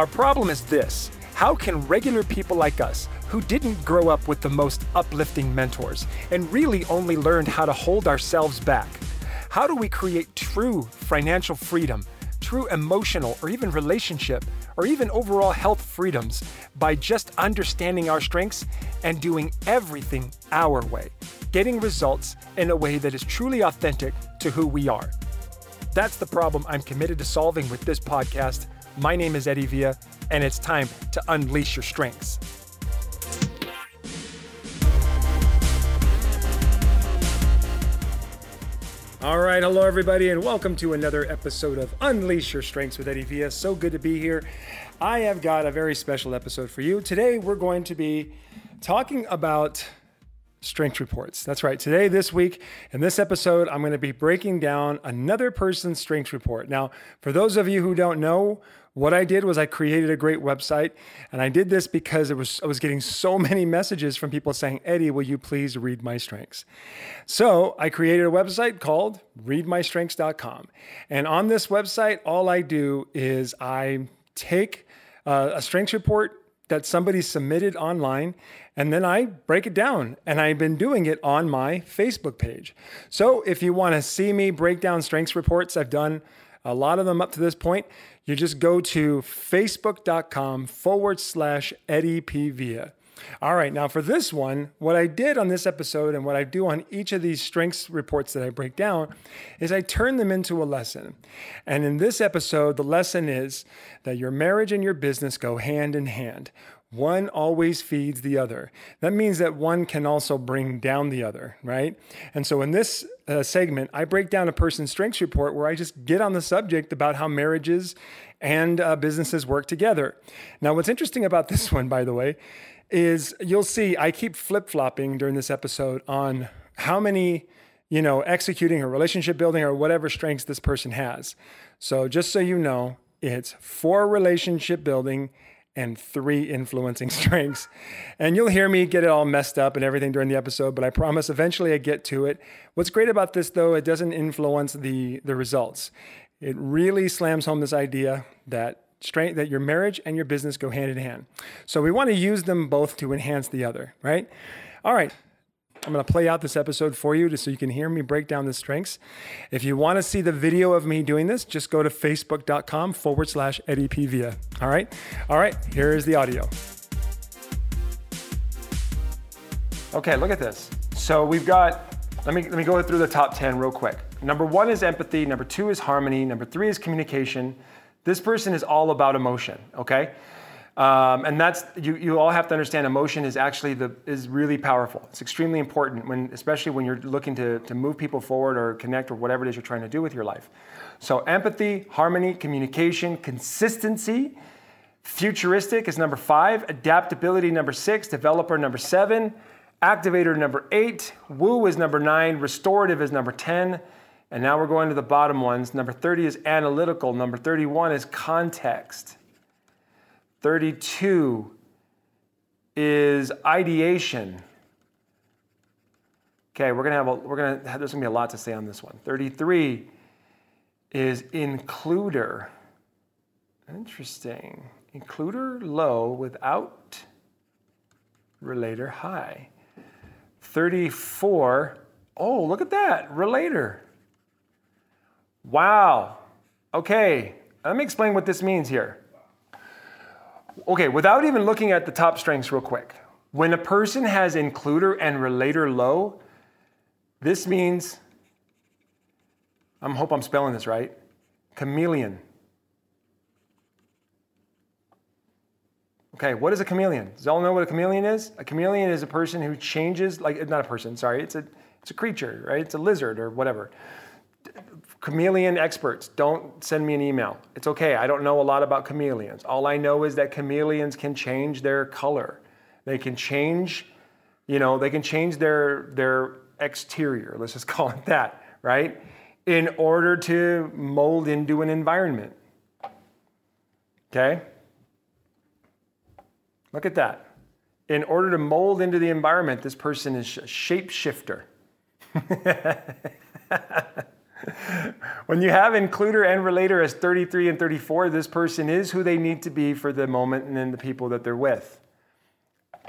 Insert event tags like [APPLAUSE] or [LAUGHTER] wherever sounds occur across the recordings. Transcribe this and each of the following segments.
Our problem is this how can regular people like us, who didn't grow up with the most uplifting mentors and really only learned how to hold ourselves back, how do we create true financial freedom, true emotional or even relationship, or even overall health freedoms by just understanding our strengths and doing everything our way, getting results in a way that is truly authentic to who we are? That's the problem I'm committed to solving with this podcast. My name is Eddie Villa, and it's time to unleash your strengths. All right, hello everybody, and welcome to another episode of Unleash Your Strengths with Eddie Villa. So good to be here. I have got a very special episode for you. Today, we're going to be talking about strength reports. That's right. Today, this week, in this episode, I'm going to be breaking down another person's strength report. Now, for those of you who don't know, what I did was I created a great website, and I did this because it was I was getting so [LAUGHS] many messages from people saying, "Eddie, will you please read my strengths?" So I created a website called ReadMyStrengths.com, and on this website, all I do is I take uh, a strengths report that somebody submitted online and then I break it down and I've been doing it on my Facebook page. So if you want to see me break down strengths reports, I've done a lot of them up to this point. You just go to facebook.com forward slash Eddie P. All right, now for this one, what I did on this episode and what I do on each of these strengths reports that I break down is I turn them into a lesson. And in this episode, the lesson is that your marriage and your business go hand in hand. One always feeds the other. That means that one can also bring down the other, right? And so in this uh, segment, I break down a person's strengths report where I just get on the subject about how marriages and uh, businesses work together. Now, what's interesting about this [LAUGHS] one, by the way, is you'll see I keep flip flopping during this episode on how many, you know, executing or relationship building or whatever strengths this person has. So just so you know, it's four relationship building and three influencing [LAUGHS] strengths. And you'll hear me get it all messed up and everything during the episode, but I promise eventually I get to it. What's great about this though, it doesn't influence the the results. It really slams home this idea that strength that your marriage and your business go hand in hand. So we want to use them both to enhance the other, right? All right. I'm going to play out this episode for you just so you can hear me break down the strengths. If you want to see the video of me doing this, just go to facebook.com forward slash Eddie. All right. All right. Here is the audio. Okay, look at this. So we've got, let me, let me go through the top 10 real quick. Number one is empathy. Number two is harmony. Number three is communication. This person is all about emotion, okay? Um, and that's you, you all have to understand emotion is actually the is really powerful. It's extremely important when especially when you're looking to, to move people forward or connect or whatever it is you're trying to do with your life. So empathy, harmony, communication, consistency, futuristic is number five, adaptability number six, developer number seven, activator number eight, woo is number nine, restorative is number 10. And now we're going to the bottom ones. Number 30 is analytical. Number 31 is context. 32 is ideation. Okay, we're gonna have a, we're gonna have, there's gonna be a lot to say on this one. 33 is includer. Interesting. Includer low without relator high. 34, oh, look at that, relator. Wow. Okay, let me explain what this means here. Okay, without even looking at the top strengths real quick. When a person has includer and relator low, this means, I hope I'm spelling this right, chameleon. Okay, what is a chameleon? Does all know what a chameleon is? A chameleon is a person who changes, like not a person, sorry, it's a it's a creature, right? It's a lizard or whatever chameleon experts, don't send me an email. It's okay. I don't know a lot about chameleons. All I know is that chameleons can change their color. They can change, you know, they can change their their exterior. Let's just [LAUGHS] call it that, right? In order to mold into an environment. Okay? Look at that. In order to mold into the environment, this person is a shapeshifter. [LAUGHS] [LAUGHS] when you have includer and relator as 33 and 34, this person is who they need to be for the moment and then the people that they're with.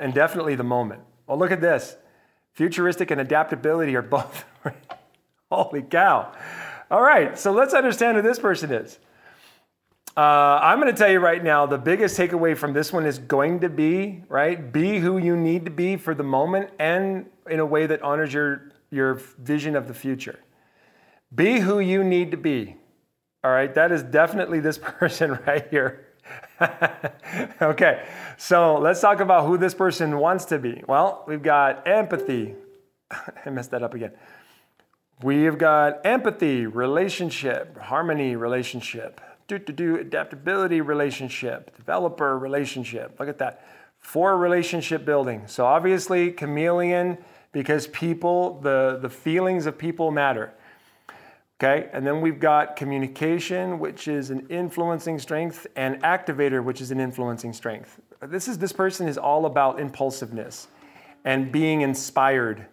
And definitely the moment. Well, look at this. Futuristic and adaptability are [LAUGHS] both. [LAUGHS] Holy cow. All right, so let's understand who this person is. Uh, I'm going to tell you right now the biggest takeaway from this one is going to be, right? Be who you need to be for the moment and in a way that honors your, your vision of the future. Be who you need to be. All right, that is definitely this [LAUGHS] person right here. [LAUGHS] okay, so let's talk about who this person wants to be. Well, we've got empathy. [LAUGHS] I messed that up again. We've got empathy, relationship, harmony, relationship, do to do adaptability, relationship, developer, relationship. Look at that. For relationship building. So obviously, chameleon, because people, the, the feelings of people matter. Okay, and then we've got communication, which is an influencing strength, and activator, which is an influencing strength. This is this person is all about impulsiveness and being inspired.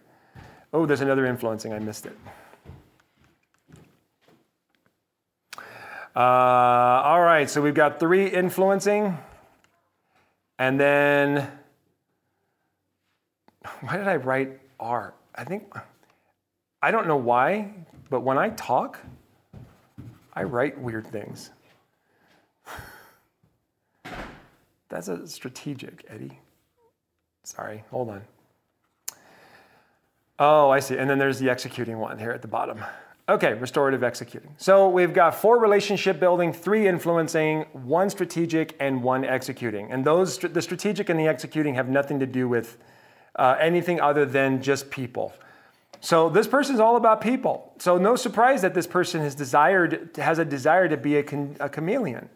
Oh, there's another influencing. I missed it. Uh, all right, so we've got three influencing, and then why did I write R? I think I don't know why, but when I talk, I write weird things. [LAUGHS] That's a strategic, Eddie. Sorry, hold on. Oh, I see. And then there's the executing one here at the bottom. Okay, restorative executing. So we've got four relationship building, three influencing, one strategic, and one executing. And those, the strategic and the executing have nothing to do with uh, anything other than just people. So this person is all about people. So no surprise that this person has desired has a desire to be a, a chameleon.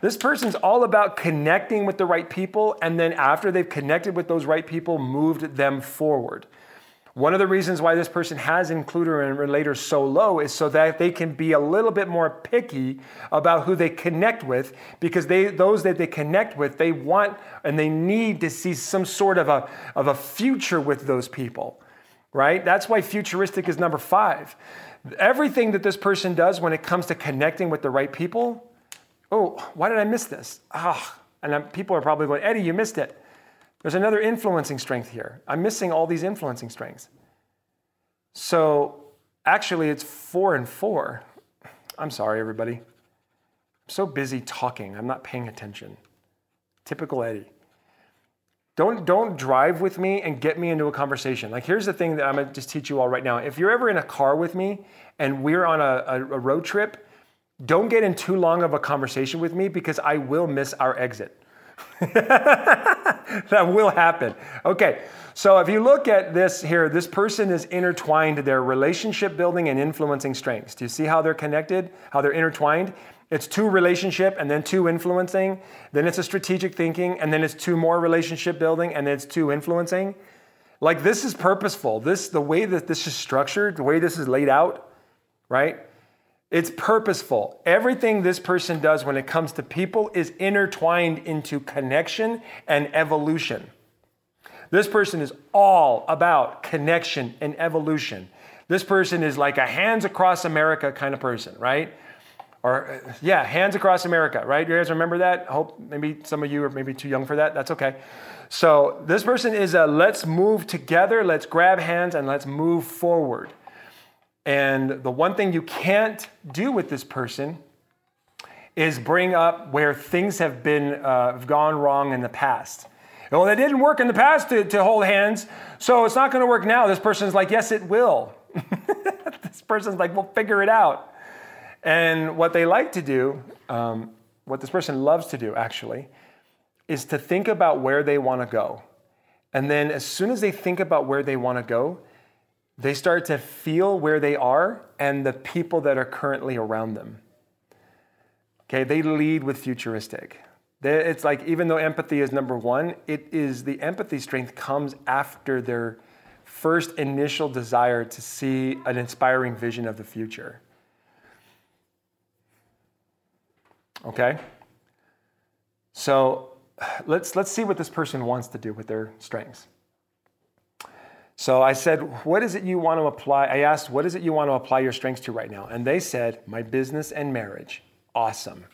This person's all about connecting with the right people, and then after they've connected with those right people, moved them forward. One of the reasons why this person has includer and relator so low is so that they can be a little bit more picky about who they connect with because they those that they connect with they want and they need to see some sort of a, of a future with those people right? That's why futuristic is number five. Everything that this person does when it comes to connecting with the right people, oh, why did I miss this? Ah, and I'm, people are probably going, Eddie, you missed it. There's another influencing strength here. I'm missing all these influencing strengths. So actually, it's four and four. I'm sorry, everybody. I'm so busy talking, I'm not paying attention. Typical Eddie. Don't, don't drive with me and get me into a conversation. Like, here's the thing that I'm gonna just teach you all right now. If you're ever in a car with me and we're on a, a, a road trip, don't get in too long of a conversation with me because I will miss our exit. [LAUGHS] that will happen. Okay, so if you look at this here, this person is intertwined their relationship building and influencing strengths. Do you see how they're connected, how they're intertwined? It's two relationship and then two influencing. Then it's a strategic thinking and then it's two more relationship building and then it's two influencing. Like this is purposeful. This the way that this is structured, the way this is laid out, right? It's purposeful. Everything this person does when it comes to people is intertwined into connection and evolution. This person is all about connection and evolution. This person is like a hands across America kind of person, right? Or yeah, Hands Across America, right? You guys remember that? I hope maybe some of you are maybe too young for that. That's okay. So this person is a let's move together, let's grab hands, and let's move forward. And the one thing you can't do with this person is bring up where things have been uh, gone wrong in the past. Well, it didn't work in the past to, to hold hands, so it's not going to work now. This person's like, yes, it will. [LAUGHS] this person's like, we'll figure it out. And what they like to do, um, what this person loves to do actually, is to think about where they want to go. And then as soon as they think about where they want to go, they start to feel where they are and the people that are currently around them. Okay, they lead with futuristic. It's like even though empathy is number one, it is the empathy strength comes after their first initial desire to see an inspiring vision of the future. Okay? So let's, let's see what this person wants to do with their strengths. So I said, What is it you want to apply? I asked, What is it you want to apply your strengths to right now? And they said, My business and marriage. Awesome.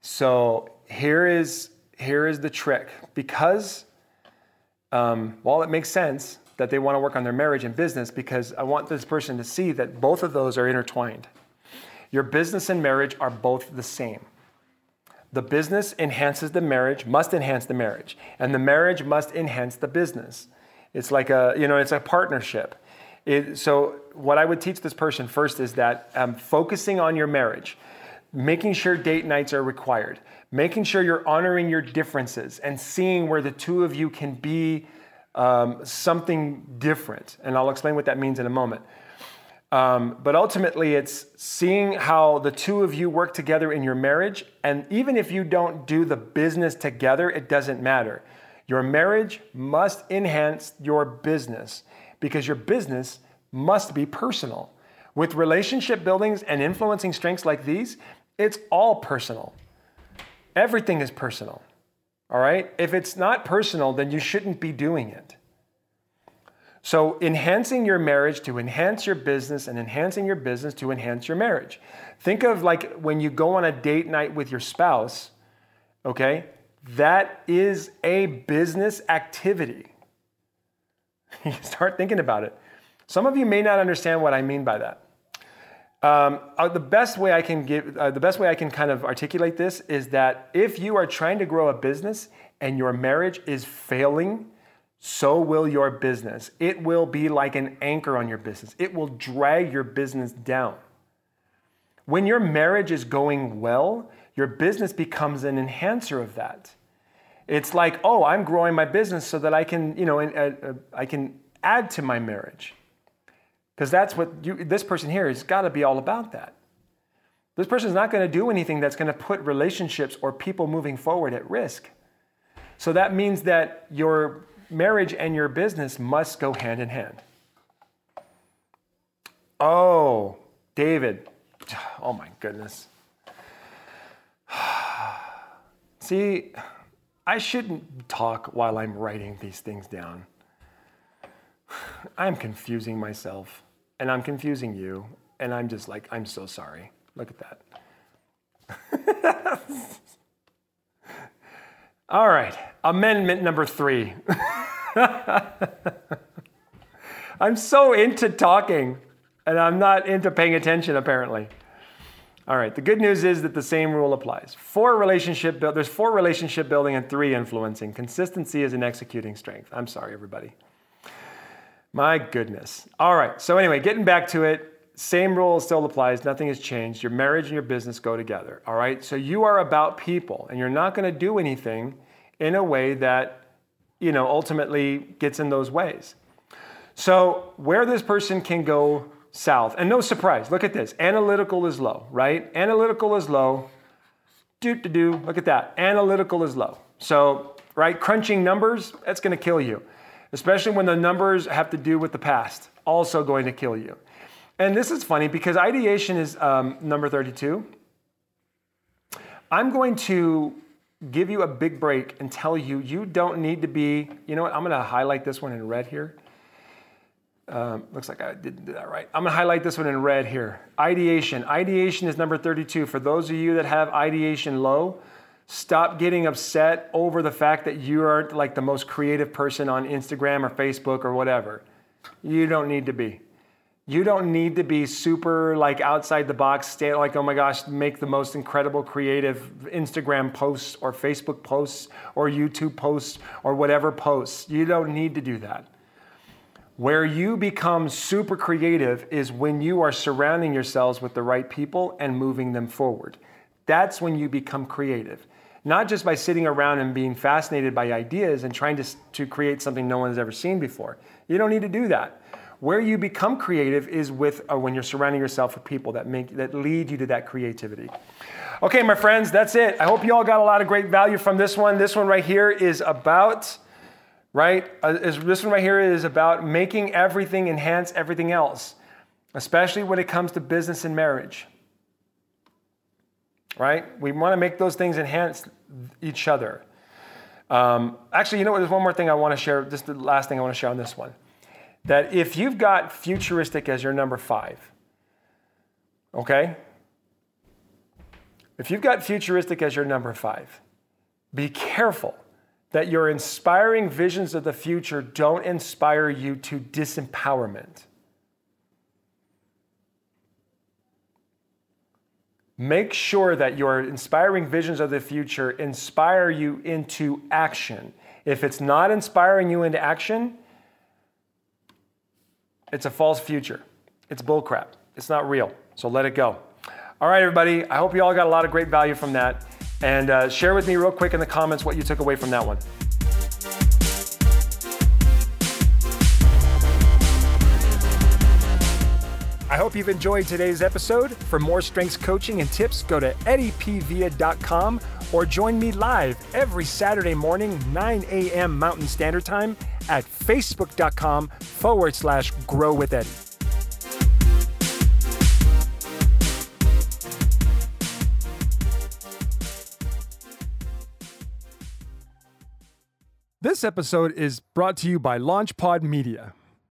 So here is, here is the trick. Because, um, while it makes sense that they want to work on their marriage and business, because I want this person to see that both of those are intertwined. Your business and marriage are both the same. The business enhances the marriage, must enhance the marriage, and the marriage must enhance the business. It's like a, you know, it's a partnership. It, so, what I would teach this person first is that um, focusing on your marriage, making sure date nights are required, making sure you're honoring your differences and seeing where the two of you can be um, something different. And I'll explain what that means in a moment. Um, but ultimately, it's seeing how the two of you work together in your marriage. And even if you don't do the business together, it doesn't matter. Your marriage must enhance your business because your business must be personal. With relationship buildings and influencing strengths like these, it's all personal. Everything is personal. All right? If it's not personal, then you shouldn't be doing it. So, enhancing your marriage to enhance your business and enhancing your business to enhance your marriage. Think of like when you go on a date night with your spouse, okay? That is a business activity. [LAUGHS] you start thinking about it. Some of you may not understand what I mean by that. Um, uh, the best way I can give, uh, the best way I can kind of articulate this is that if you are trying to grow a business and your marriage is failing, so will your business. It will be like an anchor on your business, it will drag your business down. When your marriage is going well, your business becomes an enhancer of that. It's like, oh, I'm growing my business so that I can, you know, uh, uh, I can add to my marriage. Because that's what you, this person here has got to be all about that. This person is not going to do anything that's going to put relationships or people moving forward at risk. So that means that your marriage and your business must go hand in hand. Oh, David. [SIGHS] Oh my goodness. [SIGHS] See, I shouldn't talk while I'm writing these things down. [SIGHS] I'm confusing myself and I'm confusing you, and I'm just like, I'm so sorry. Look at that. [LAUGHS] All right, amendment number three. [LAUGHS] [LAUGHS] I'm so into talking, and I'm not into paying attention, apparently. All right, the good news is that the same rule applies. Four relationship build, there's four relationship building and three influencing. Consistency is an executing strength. I'm sorry, everybody. My goodness. All right, so anyway, getting back to it, same rule still applies. Nothing has changed. Your marriage and your business go together. All right, so you are about people, and you're not going to do anything in a way that you know, ultimately gets in those ways. So, where this person can go south, and no surprise, look at this analytical is low, right? Analytical is low. Do, do, do, look at that. Analytical is low. So, right, crunching numbers, that's going to kill you, especially when the numbers have to do with the past, also going to kill you. And this is funny because ideation is um, number 32. I'm going to give you a big break and tell you you don't need to be, you know what, I'm gonna highlight this one in red here. Um, looks like I didn't do that right. I'm gonna highlight this one in red here. Ideation. Ideation is number 32. For those of you that have ideation low, stop getting upset over the fact that you aren't like the most creative person on Instagram or Facebook or whatever. You don't need to be. You don't need to be super like outside the box, stay like, oh my gosh, make the most incredible creative Instagram posts or Facebook posts or YouTube posts or whatever posts. You don't need to do that. Where you become super creative is when you are surrounding yourselves with the right people and moving them forward. That's when you become creative. Not just by sitting around and being fascinated by ideas and trying to, to create something no one has ever seen before. You don't need to do that. Where you become creative is with uh, when you're surrounding yourself with people that make that lead you to that creativity. Okay, my friends, that's it. I hope you all got a lot of great value from this one. This one right here is about right? Uh, is, this one right here is about making everything enhance everything else, especially when it comes to business and marriage. Right? We want to make those things enhance each other. Um, actually, you know what? There's one more thing I want to share. Just the last thing I want to share on this one that if you've got futuristic as your number five, okay? If you've got futuristic as your number five, be careful that your inspiring visions of the future don't inspire you to disempowerment. Make sure that your inspiring visions of the future inspire you into action. If it's not inspiring you into action, it's a false future. It's bullcrap. It's not real. So let it go. All right, everybody. I hope you all got a lot of great value from that. And uh, share with me real quick in the comments what you took away from that one. I hope you've enjoyed today's episode. For more strengths coaching and tips, go to eddiepvia.com or join me live every Saturday morning, 9 a.m. Mountain Standard Time at facebook.com forward slash grow with Eddie. This episode is brought to you by LaunchPod Media.